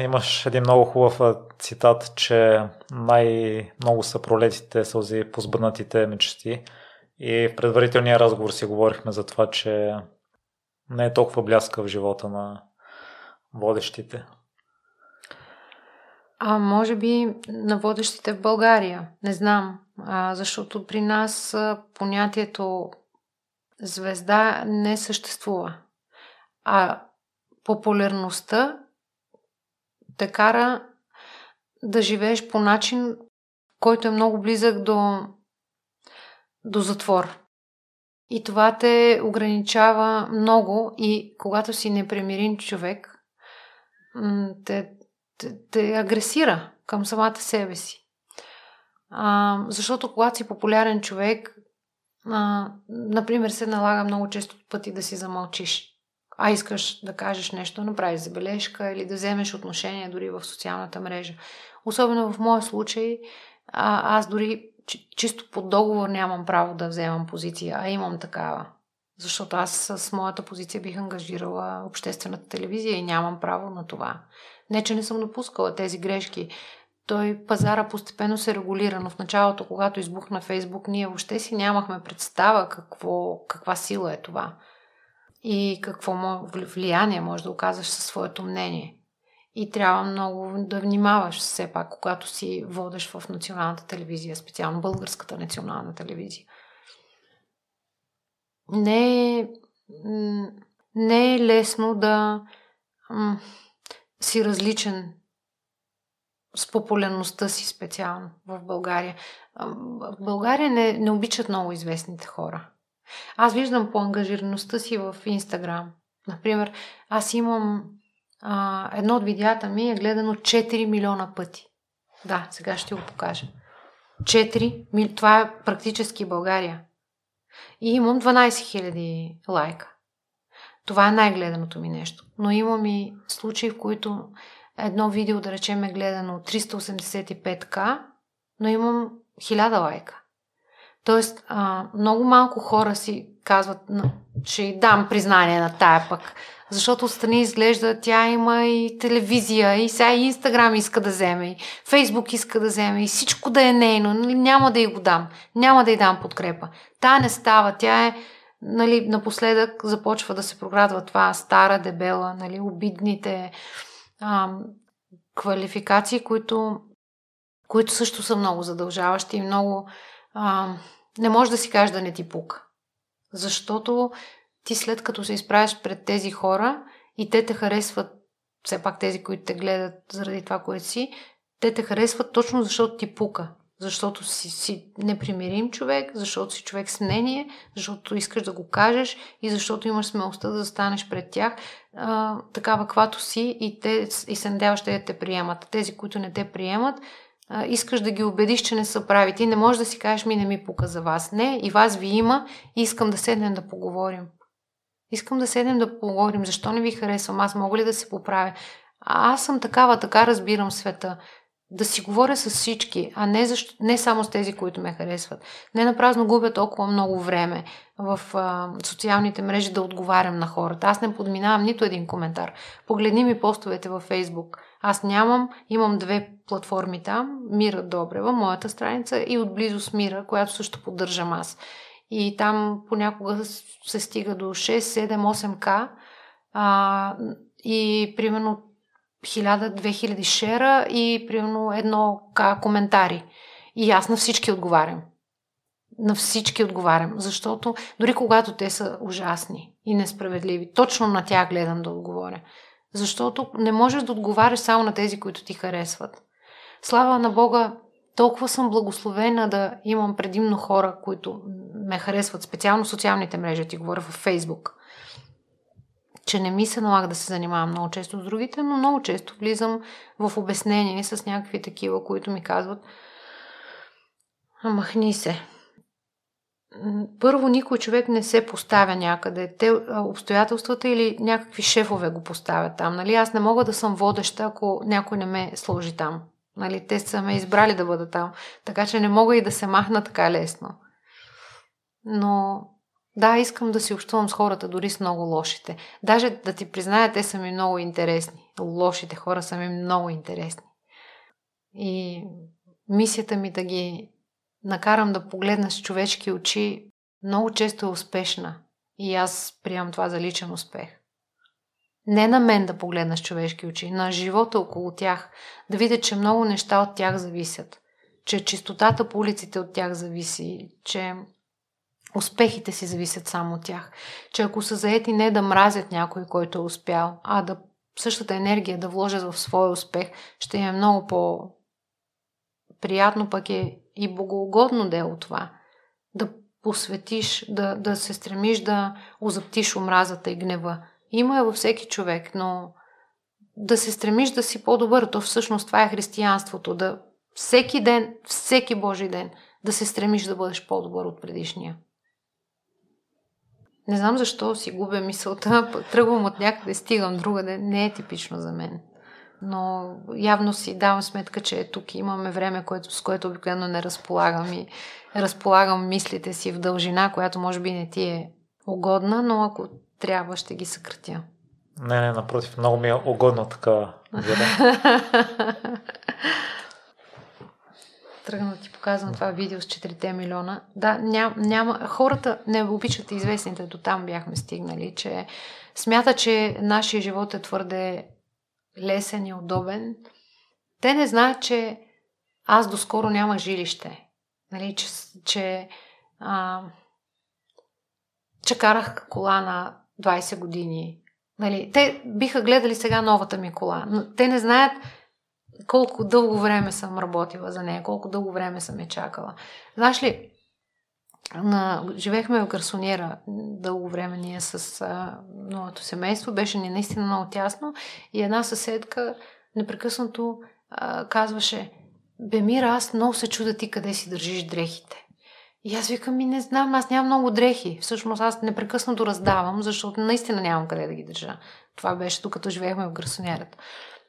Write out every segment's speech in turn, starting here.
Имаш един много хубав цитат, че най-много са пролетите сълзи по сбъднатите мечти. И в предварителния разговор си говорихме за това, че не е толкова бляска в живота на водещите. А може би на водещите в България. Не знам. А, защото при нас понятието звезда не съществува. А популярността те кара да живееш по начин, който е много близък до, до затвор. И това те ограничава много и когато си непремирим човек, те, те, те агресира към самата себе си. А, защото когато си популярен човек, а, например, се налага много често пъти да си замълчиш. А искаш да кажеш нещо, направиш забележка или да вземеш отношение дори в социалната мрежа. Особено в моя случай, а, аз дори чисто по договор нямам право да вземам позиция, а имам такава. Защото аз с моята позиция бих ангажирала обществената телевизия и нямам право на това. Не, че не съм допускала тези грешки. Той пазара постепенно се регулира, но в началото, когато избухна Фейсбук, ние въобще си нямахме представа какво, каква сила е това и какво влияние може да оказваш със своето мнение. И трябва много да внимаваш все пак, когато си водиш в националната телевизия, специално българската национална телевизия. Не е, не е лесно да м- си различен с популярността си специално в България. В България не, не обичат много известните хора. Аз виждам по ангажираността си в Инстаграм. Например, аз имам а, едно от видеята ми е гледано 4 милиона пъти. Да, сега ще го покажа. 4, това е практически България. И имам 12 000 лайка. Това е най-гледаното ми нещо. Но имам и случаи, в които едно видео, да речем, е гледано 385к, но имам 1000 лайка. Тоест, а, много малко хора си казват, ще дам признание на тая пък. Защото отстрани изглежда, тя има и телевизия, и сега и Инстаграм иска да вземе, и Фейсбук иска да вземе, и всичко да е нейно. Нали, няма да й го дам. Няма да й дам подкрепа. Та не става. Тя е, нали, напоследък започва да се проградва това стара, дебела, нали, обидните а, квалификации, които, които също са много задължаващи и много а, не може да си кажеш да не ти пука. Защото ти след като се изправиш пред тези хора и те те харесват, все пак тези, които те гледат заради това, което си, те те харесват точно защото ти пука. Защото си, си непримирим човек, защото си човек с мнение, защото искаш да го кажеш и защото имаш смелостта да застанеш пред тях а, такава, каквато си и, те, и се надяваш да те приемат. Тези, които не те приемат, а, искаш да ги убедиш, че не са прави. Ти не можеш да си кажеш, ми не ми пука за вас. Не, и вас ви има и искам да седнем да поговорим. Искам да седнем да поговорим. Защо не ви харесвам? Аз мога ли да се поправя? А аз съм такава, така разбирам света. Да си говоря с всички, а не, защо, не само с тези, които ме харесват. Не напразно губя толкова много време в а, социалните мрежи да отговарям на хората. Аз не подминавам нито един коментар. Погледни ми постовете във Фейсбук. Аз нямам, имам две платформи там, Мира Добрева, моята страница и отблизо с Мира, която също поддържам аз. И там понякога се стига до 6, 7, 8к а, и примерно 1000-2000 шера и примерно 1к коментари. И аз на всички отговарям. На всички отговарям, защото дори когато те са ужасни и несправедливи, точно на тях гледам да отговоря. Защото не можеш да отговаряш само на тези, които ти харесват. Слава на Бога, толкова съм благословена да имам предимно хора, които ме харесват, специално социалните мрежи, ти говоря в Фейсбук. Че не ми се налага да се занимавам много често с другите, но много често влизам в обяснение с някакви такива, които ми казват Махни се, първо никой човек не се поставя някъде. Те обстоятелствата или някакви шефове го поставят там. Нали? Аз не мога да съм водеща, ако някой не ме сложи там. Нали? Те са ме избрали да бъда там. Така че не мога и да се махна така лесно. Но Да, искам да си общувам с хората, дори с много лошите. Даже да ти призная, те са ми много интересни. Лошите хора са ми много интересни. И мисията ми да ги накарам да погледна с човешки очи много често е успешна. И аз приемам това за личен успех. Не на мен да погледна с човешки очи, на живота около тях, да видя, че много неща от тях зависят, че чистотата по улиците от тях зависи, че успехите си зависят само от тях, че ако са заети не да мразят някой, който е успял, а да същата енергия да вложат в своя успех, ще е много по приятно пък е и богоугодно дело това. Да посветиш, да, да се стремиш да озаптиш омразата и гнева. Има я във всеки човек, но да се стремиш да си по-добър, то всъщност това е християнството. Да всеки ден, всеки Божий ден, да се стремиш да бъдеш по-добър от предишния. Не знам защо си губя мисълта, тръгвам от някъде, стигам другаде. Не е типично за мен. Но явно си давам сметка, че тук имаме време, което, с което обикновено не разполагам и разполагам мислите си в дължина, която може би не ти е угодна, но ако трябва, ще ги съкратя. Не, не, напротив, много ми е угодно така. Тръгна да ти показвам това видео с 4 милиона. Да, ням, няма. Хората не обичат известните, до там бяхме стигнали, че смята, че нашия живот е твърде лесен и удобен. Те не знаят, че аз доскоро няма жилище. Нали, че, че, а, че карах кола на 20 години. Нали, те биха гледали сега новата ми кола, но те не знаят колко дълго време съм работила за нея, колко дълго време съм я чакала. Знаеш ли, на, живеехме в Гарсонера дълго време ние с а, новото семейство. Беше ни наистина много тясно и една съседка непрекъснато а, казваше Бемира, аз много се чуда ти къде си държиш дрехите. И аз викам, ми не знам, аз нямам много дрехи. Всъщност аз непрекъснато раздавам, защото наистина нямам къде да ги държа. Това беше докато живеехме в Гарсонерата.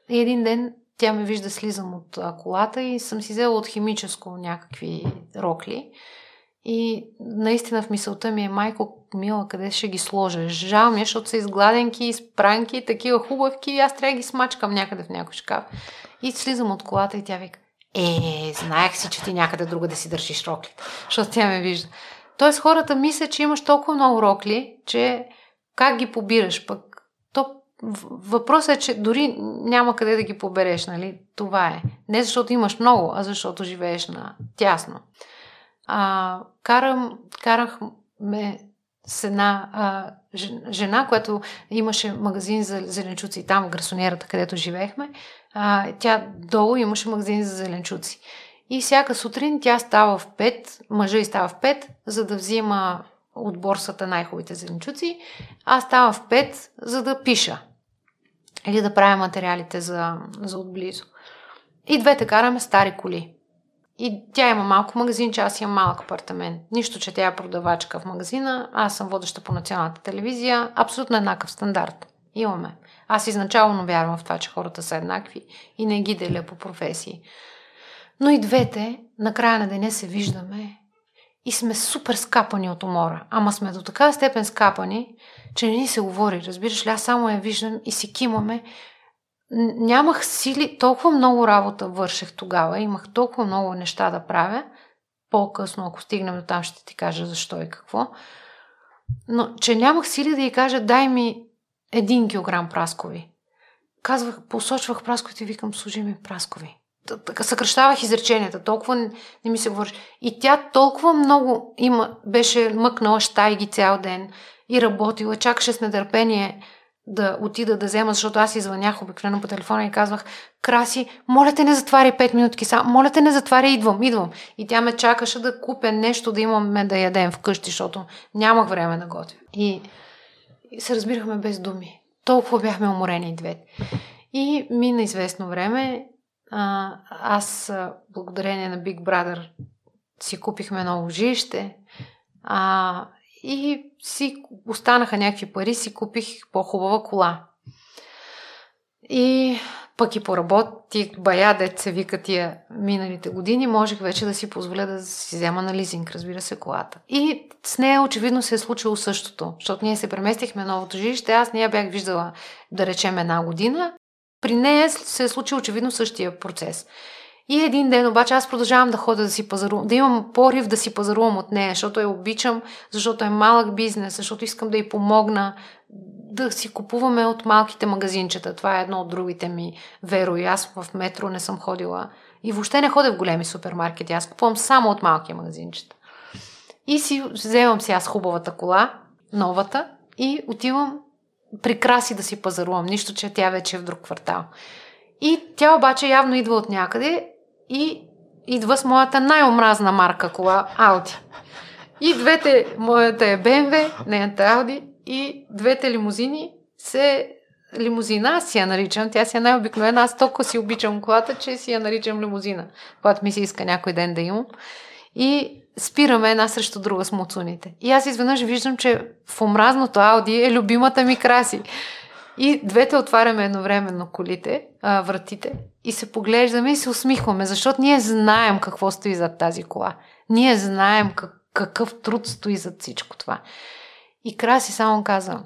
И един ден тя ме вижда слизам от колата и съм си взела от химическо някакви рокли. И наистина в мисълта ми е, майко, мила, къде ще ги сложа? Жал ми, е, защото са изгладенки, изпранки, такива хубавки, аз трябва да ги смачкам някъде в някой шкаф. И слизам от колата и тя вика, е, знаех си, че ти някъде друга да си държиш роклите, защото тя ме вижда. Тоест хората мислят, че имаш толкова много рокли, че как ги побираш пък? Въпросът е, че дори няма къде да ги побереш, нали? Това е. Не защото имаш много, а защото живееш на тясно. А, карам, карах ме с една а, жена, която имаше магазин за зеленчуци там в грасонерата, където живеехме. А, тя долу имаше магазин за зеленчуци. И всяка сутрин тя става в 5, мъжа и става в 5, за да взима от борсата най-хубавите зеленчуци. Аз става в 5, за да пиша. Или да правя материалите за, за отблизо. И двете караме стари коли. И тя има малко магазин, че аз имам малък апартамент. Нищо, че тя е продавачка в магазина, аз съм водеща по националната телевизия. Абсолютно еднакъв стандарт. Имаме. Аз изначално вярвам в това, че хората са еднакви и не ги деля по професии. Но и двете, на края на деня се виждаме и сме супер скапани от умора. Ама сме до такава степен скапани, че не ни се говори. Разбираш ли, аз само я виждам и си кимаме. Нямах сили, толкова много работа вършех тогава, имах толкова много неща да правя. По-късно, ако стигнем до там, ще ти кажа защо и какво. Но, че нямах сили да й кажа, дай ми един килограм праскови. Казвах, посочвах прасковите и викам, служи ми праскови съкръщавах изреченията, толкова не, не ми се говориш. И тя толкова много има, беше мъкнала щайги цял ден и работила, чакаше с нетърпение да отида да взема, защото аз извънях обикновено по телефона и казвах, Краси, моля те не затваряй 5 минутки сам, моля те не затваряй, идвам, идвам. И тя ме чакаше да купя нещо да имаме да ядем вкъщи, защото нямах време да готвя. И, и се разбирахме без думи. Толкова бяхме уморени двете. И мина известно време а, аз, благодарение на Big Brother, си купихме ново жилище а, и си останаха някакви пари, си купих по-хубава кола. И пък и поработих бая, дет вика тия миналите години, можех вече да си позволя да си взема на лизинг, разбира се, колата. И с нея очевидно се е случило същото, защото ние се преместихме новото жилище, аз не я бях виждала, да речем, една година. При нея се е случил очевидно същия процес. И един ден обаче аз продължавам да ходя да си пазарувам, да имам порив да си пазарувам от нея, защото я обичам, защото е малък бизнес, защото искам да й помогна да си купуваме от малките магазинчета. Това е едно от другите ми веро. И аз в метро не съм ходила. И въобще не ходя в големи супермаркети. Аз купувам само от малки магазинчета. И си вземам си аз хубавата кола, новата, и отивам при краси да си пазарувам. Нищо, че тя вече е в друг квартал. И тя обаче явно идва от някъде и идва с моята най-омразна марка кола Ауди. И двете, моята е BMW, нейната Ауди, и двете лимузини се лимузина, аз си я наричам, тя си е най-обикновена, аз толкова си обичам колата, че си я наричам лимузина, когато ми се иска някой ден да имам. И спираме една срещу друга с муцуните. И аз изведнъж виждам, че в омразното Ауди е любимата ми краси. И двете отваряме едновременно колите, а, вратите и се поглеждаме и се усмихваме, защото ние знаем какво стои зад тази кола. Ние знаем как, какъв труд стои зад всичко това. И Краси само каза,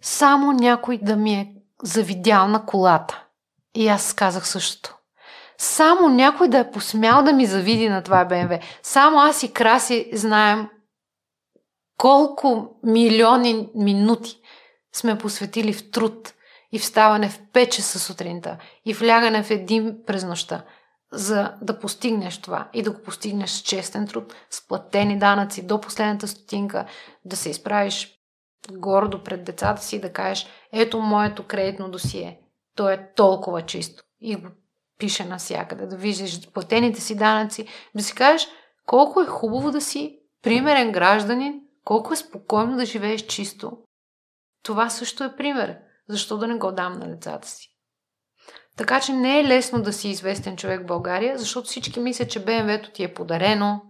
само някой да ми е завидял на колата. И аз казах същото. Само някой да е посмял да ми завиди на това БМВ. Само аз и Краси знаем колко милиони минути сме посветили в труд и в ставане в 5 часа сутринта и в лягане в един през нощта, за да постигнеш това и да го постигнеш с честен труд, с платени данъци до последната стотинка, да се изправиш гордо пред децата си и да кажеш, ето моето кредитно досие, то е толкова чисто и го пише навсякъде, да виждаш платените си данъци, да си кажеш колко е хубаво да си примерен гражданин, колко е спокойно да живееш чисто. Това също е пример. Защо да не го дам на децата си? Така че не е лесно да си известен човек в България, защото всички мислят, че БМВ-то ти е подарено,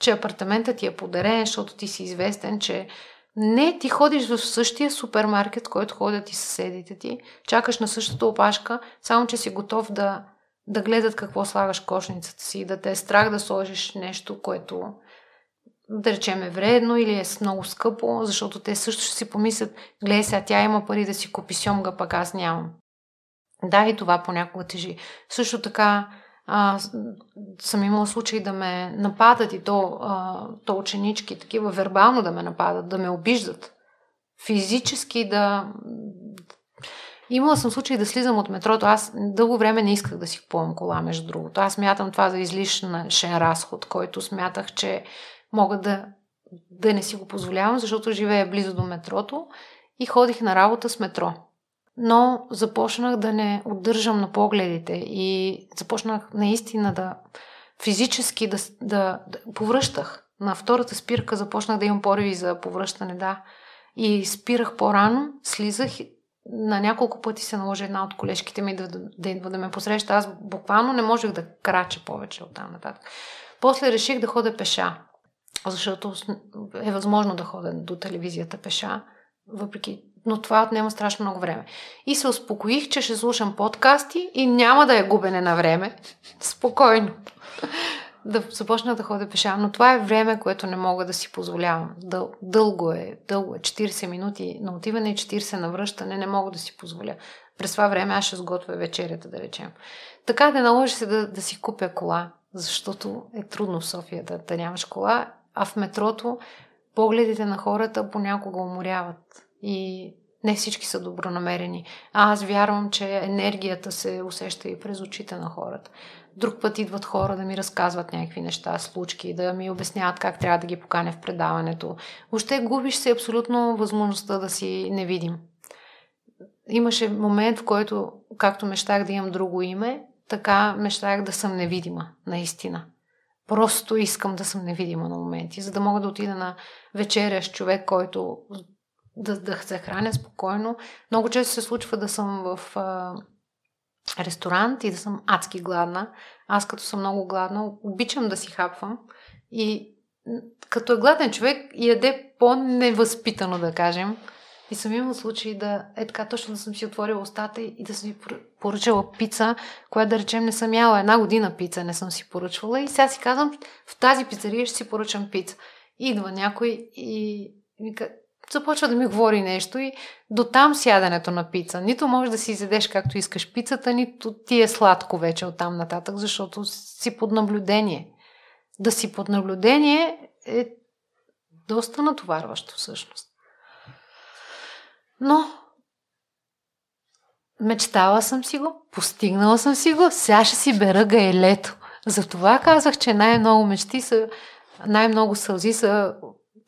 че апартаментът ти е подарен, защото ти си известен, че не, ти ходиш в същия супермаркет, който ходят и съседите ти, чакаш на същата опашка, само че си готов да, да гледат какво слагаш кошницата си, да те е страх да сложиш нещо, което да речем е вредно или е много скъпо, защото те също ще си помислят, гледай сега, тя има пари да си купи сьомга, пък аз нямам. Да, и това понякога тежи. Също така а, съм имала случай да ме нападат и то, а, то ученички, такива вербално да ме нападат, да ме обиждат. Физически да... Имала съм случай да слизам от метрото. Аз дълго време не исках да си купувам кола, между другото. Аз смятам това за излишен разход, който смятах, че мога да, да не си го позволявам, защото живея близо до метрото и ходих на работа с метро но започнах да не отдържам на погледите и започнах наистина да физически да, да, да повръщах. На втората спирка започнах да имам пориви за повръщане, да. И спирах по-рано, слизах на няколко пъти се наложи една от колежките ми да, да, идва да ме посреща. Аз буквално не можех да крача повече от там нататък. После реших да ходя пеша, защото е възможно да ходя до телевизията пеша, въпреки но това отнема страшно много време. И се успокоих, че ще слушам подкасти и няма да е губене на време. Спокойно. Да започна да ходя пеша. Но това е време, което не мога да си позволявам. Дъл, дълго е. Дълго е. 40 минути на отиване и 40 на връщане не мога да си позволя. През това време аз ще сготвя вечерята, да речем. Така да наложи се да, да си купя кола, защото е трудно в София да, да нямаш кола, а в метрото погледите на хората понякога уморяват и не всички са добронамерени. А аз вярвам, че енергията се усеща и през очите на хората. Друг път идват хора да ми разказват някакви неща, случки, да ми обясняват как трябва да ги поканя в предаването. Въобще губиш се абсолютно възможността да си невидим. Имаше момент, в който, както мечтах да имам друго име, така мечтах да съм невидима, наистина. Просто искам да съм невидима на моменти, за да мога да отида на вечеря с човек, който да, да се храня спокойно. Много често се случва да съм в а, ресторант и да съм адски гладна. Аз като съм много гладна, обичам да си хапвам и като е гладен човек, яде по-невъзпитано, да кажем, И съм имала случаи да е така точно да съм си отворила устата и да съм си поръчала пица, която да речем не съм яла една година пица, не съм си поръчвала. И сега си казвам, в тази пицария ще си поръчам пица. идва някой и вика, започва да ми говори нещо и до там сядането на пица. Нито можеш да си изедеш както искаш пицата, нито ти е сладко вече от там нататък, защото си под наблюдение. Да си под наблюдение е доста натоварващо всъщност. Но мечтала съм си го, постигнала съм си го, сега ще си бера гаелето. Затова казах, че най-много мечти са, най-много сълзи са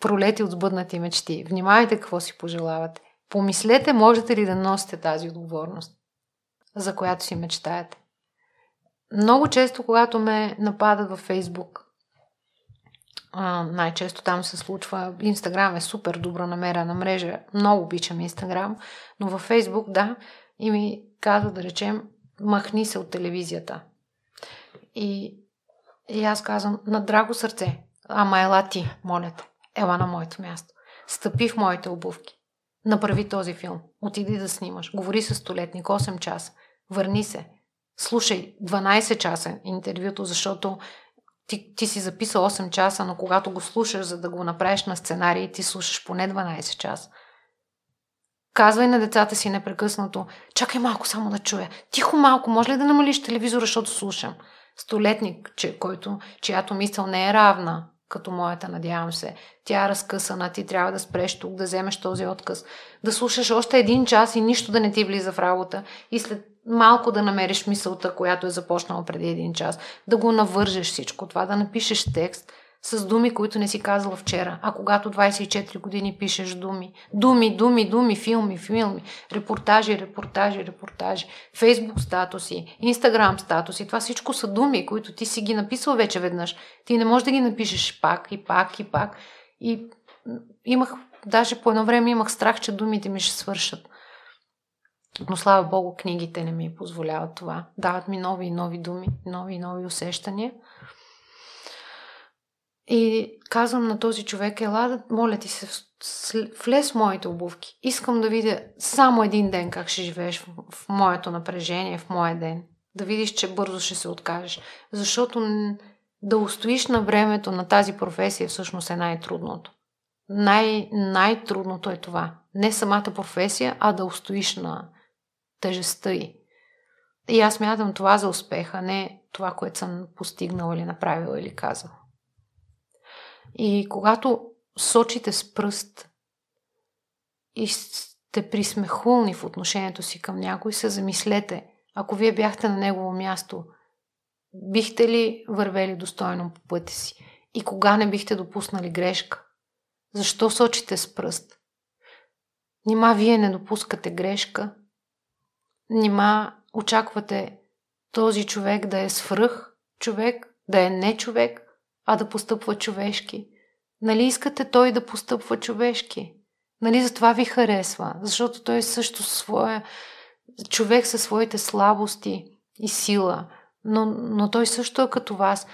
пролети от сбъднати мечти. Внимавайте какво си пожелавате. Помислете, можете ли да носите тази отговорност, за която си мечтаете. Много често, когато ме нападат във Фейсбук, най-често там се случва. Инстаграм е супер добра намерена мрежа. Много обичам Инстаграм, но във Фейсбук, да, и ми казва да речем, махни се от телевизията. И, и аз казвам, на драго сърце, ама ела ти, моля те, ела на моето място. Стъпи в моите обувки. Направи този филм. Отиди да снимаш. Говори с столетник 8 часа. Върни се. Слушай 12 часа интервюто, защото ти, ти си записал 8 часа, но когато го слушаш, за да го направиш на сценарий, ти слушаш поне 12 часа. Казвай на децата си непрекъснато, чакай малко само да чуя. Тихо малко, може ли да намалиш телевизора, защото слушам? Столетник, че, който, чиято мисъл не е равна като моята, надявам се. Тя е разкъсана, ти трябва да спреш тук, да вземеш този отказ, да слушаш още един час и нищо да не ти влиза в работа. И след малко да намериш мисълта, която е започнала преди един час, да го навържеш всичко това, да напишеш текст с думи, които не си казала вчера. А когато 24 години пишеш думи, думи, думи, думи, филми, филми, репортажи, репортажи, репортажи, фейсбук статуси, инстаграм статуси, това всичко са думи, които ти си ги написал вече веднъж. Ти не можеш да ги напишеш пак и пак и пак. И имах, даже по едно време имах страх, че думите ми ще свършат. Но слава Богу, книгите не ми позволяват това. Дават ми нови и нови думи, нови и нови усещания. И казвам на този човек, ела, моля ти се, влез в моите обувки. Искам да видя само един ден как ще живееш в, в моето напрежение, в моя ден. Да видиш, че бързо ще се откажеш. Защото да устоиш на времето на тази професия всъщност е най-трудното. Най- най-трудното е това. Не самата професия, а да устоиш на, тежестта й. И аз мятам това за успеха, не това, което съм постигнала или направила или казала. И когато сочите с пръст и сте присмехулни в отношението си към някой, се замислете, ако вие бяхте на негово място, бихте ли вървели достойно по пътя си? И кога не бихте допуснали грешка? Защо сочите с пръст? Нима вие не допускате грешка, Нима очаквате този човек да е свръх човек, да е не човек, а да постъпва човешки. Нали искате той да постъпва човешки? Нали за това ви харесва? Защото той е също своя човек със своите слабости и сила. Но, но той също е като вас.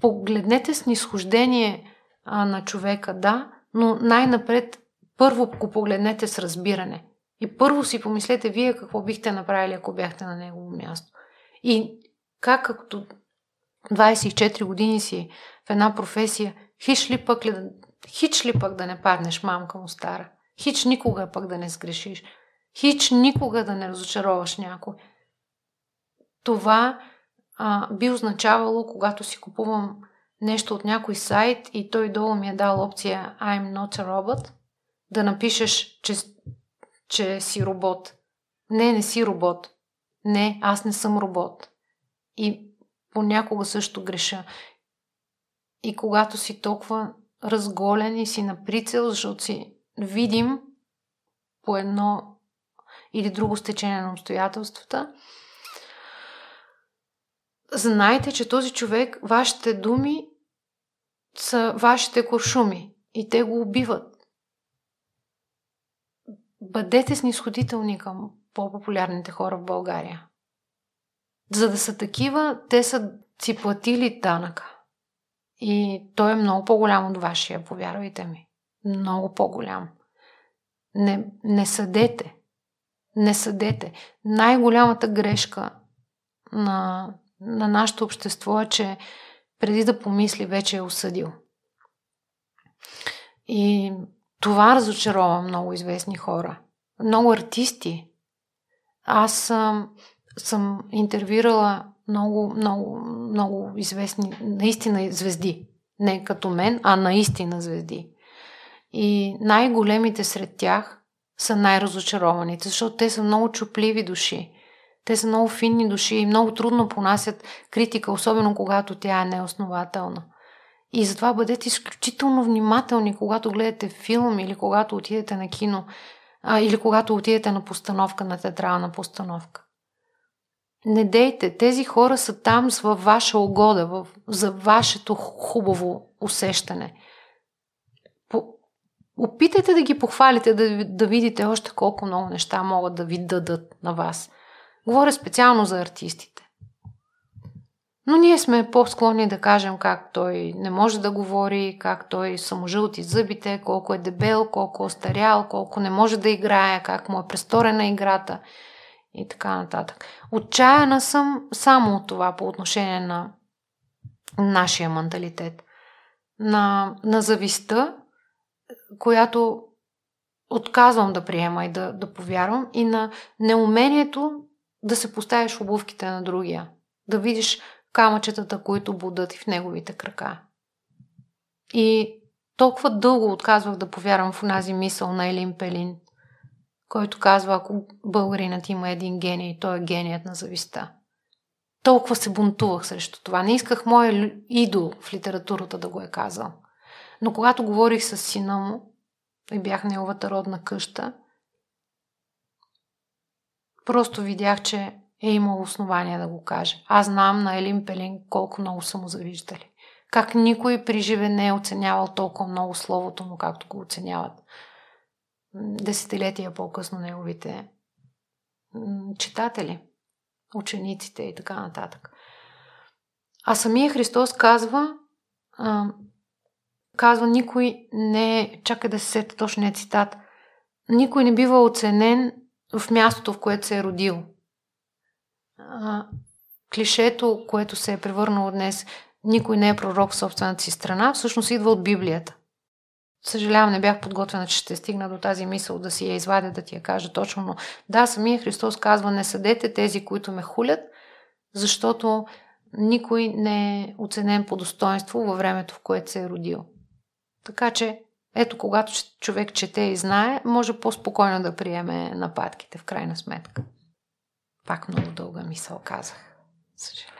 Погледнете с нисхождение а, на човека, да, но най-напред първо го погледнете с разбиране. И първо си помислете вие какво бихте направили, ако бяхте на негово място. И как като 24 години си в една професия, хич ли пък, хич ли пък да не паднеш мамка му стара? Хич никога пък да не сгрешиш. Хич никога да не разочароваш някой. Това а, би означавало, когато си купувам нещо от някой сайт и той долу ми е дал опция I'm not a robot, да напишеш, че че си робот. Не, не си робот. Не, аз не съм робот. И понякога също греша. И когато си толкова разголен и си на прицел, защото си видим по едно или друго стечение на обстоятелствата, знайте, че този човек, вашите думи са вашите куршуми и те го убиват бъдете снисходителни към по-популярните хора в България. За да са такива, те са си платили данъка. И той е много по-голям от вашия, повярвайте ми. Много по-голям. Не, не съдете. Не съдете. Най-голямата грешка на, на нашето общество е, че преди да помисли, вече е осъдил. И това разочарова много известни хора. Много артисти. Аз съм, съм интервюирала много, много, много известни, наистина звезди. Не като мен, а наистина звезди. И най-големите сред тях са най-разочарованите, защото те са много чупливи души. Те са много финни души и много трудно понасят критика, особено когато тя е неоснователна. И затова бъдете изключително внимателни, когато гледате филм или когато отидете на кино, а, или когато отидете на постановка, на театрална постановка. Не дейте, тези хора са там във ваша угода, в, за вашето хубаво усещане. По, опитайте да ги похвалите, да, да видите още колко много неща могат да ви дадат на вас. Говоря специално за артистите. Но ние сме по-склонни да кажем как той не може да говори, как той саможълти зъбите, колко е дебел, колко е остарял, колко не може да играе, как му е престорена играта и така нататък. Отчаяна съм само от това по отношение на нашия менталитет. На, на зависта, която отказвам да приема и да, да повярвам, и на неумението да се поставиш обувките на другия. Да видиш камъчетата, които будат и в неговите крака. И толкова дълго отказвах да повярвам в онази мисъл на Елин Пелин, който казва, ако българинът има един гений, той е геният на зависта. Толкова се бунтувах срещу това. Не исках моя идол в литературата да го е казал. Но когато говорих с сина му и бях неговата родна къща, просто видях, че е имал основание да го каже. Аз знам на Елин Пелин колко много са му завиждали. Как никой при живе не е оценявал толкова много словото му, както го оценяват десетилетия по-късно неговите читатели, учениците и така нататък. А самия Христос казва, казва, никой не, чакай да се сета точно цитат, никой не бива оценен в мястото, в което се е родил – клишето, което се е превърнало днес, никой не е пророк в собствената си страна, всъщност идва от Библията. Съжалявам, не бях подготвена, че ще стигна до тази мисъл да си я извадя, да ти я кажа точно, но да, самия Христос казва, не съдете тези, които ме хулят, защото никой не е оценен по достоинство във времето, в което се е родил. Така че, ето, когато човек чете и знае, може по-спокойно да приеме нападките, в крайна сметка. Пак много дълга мисъл казах. Съжалявам.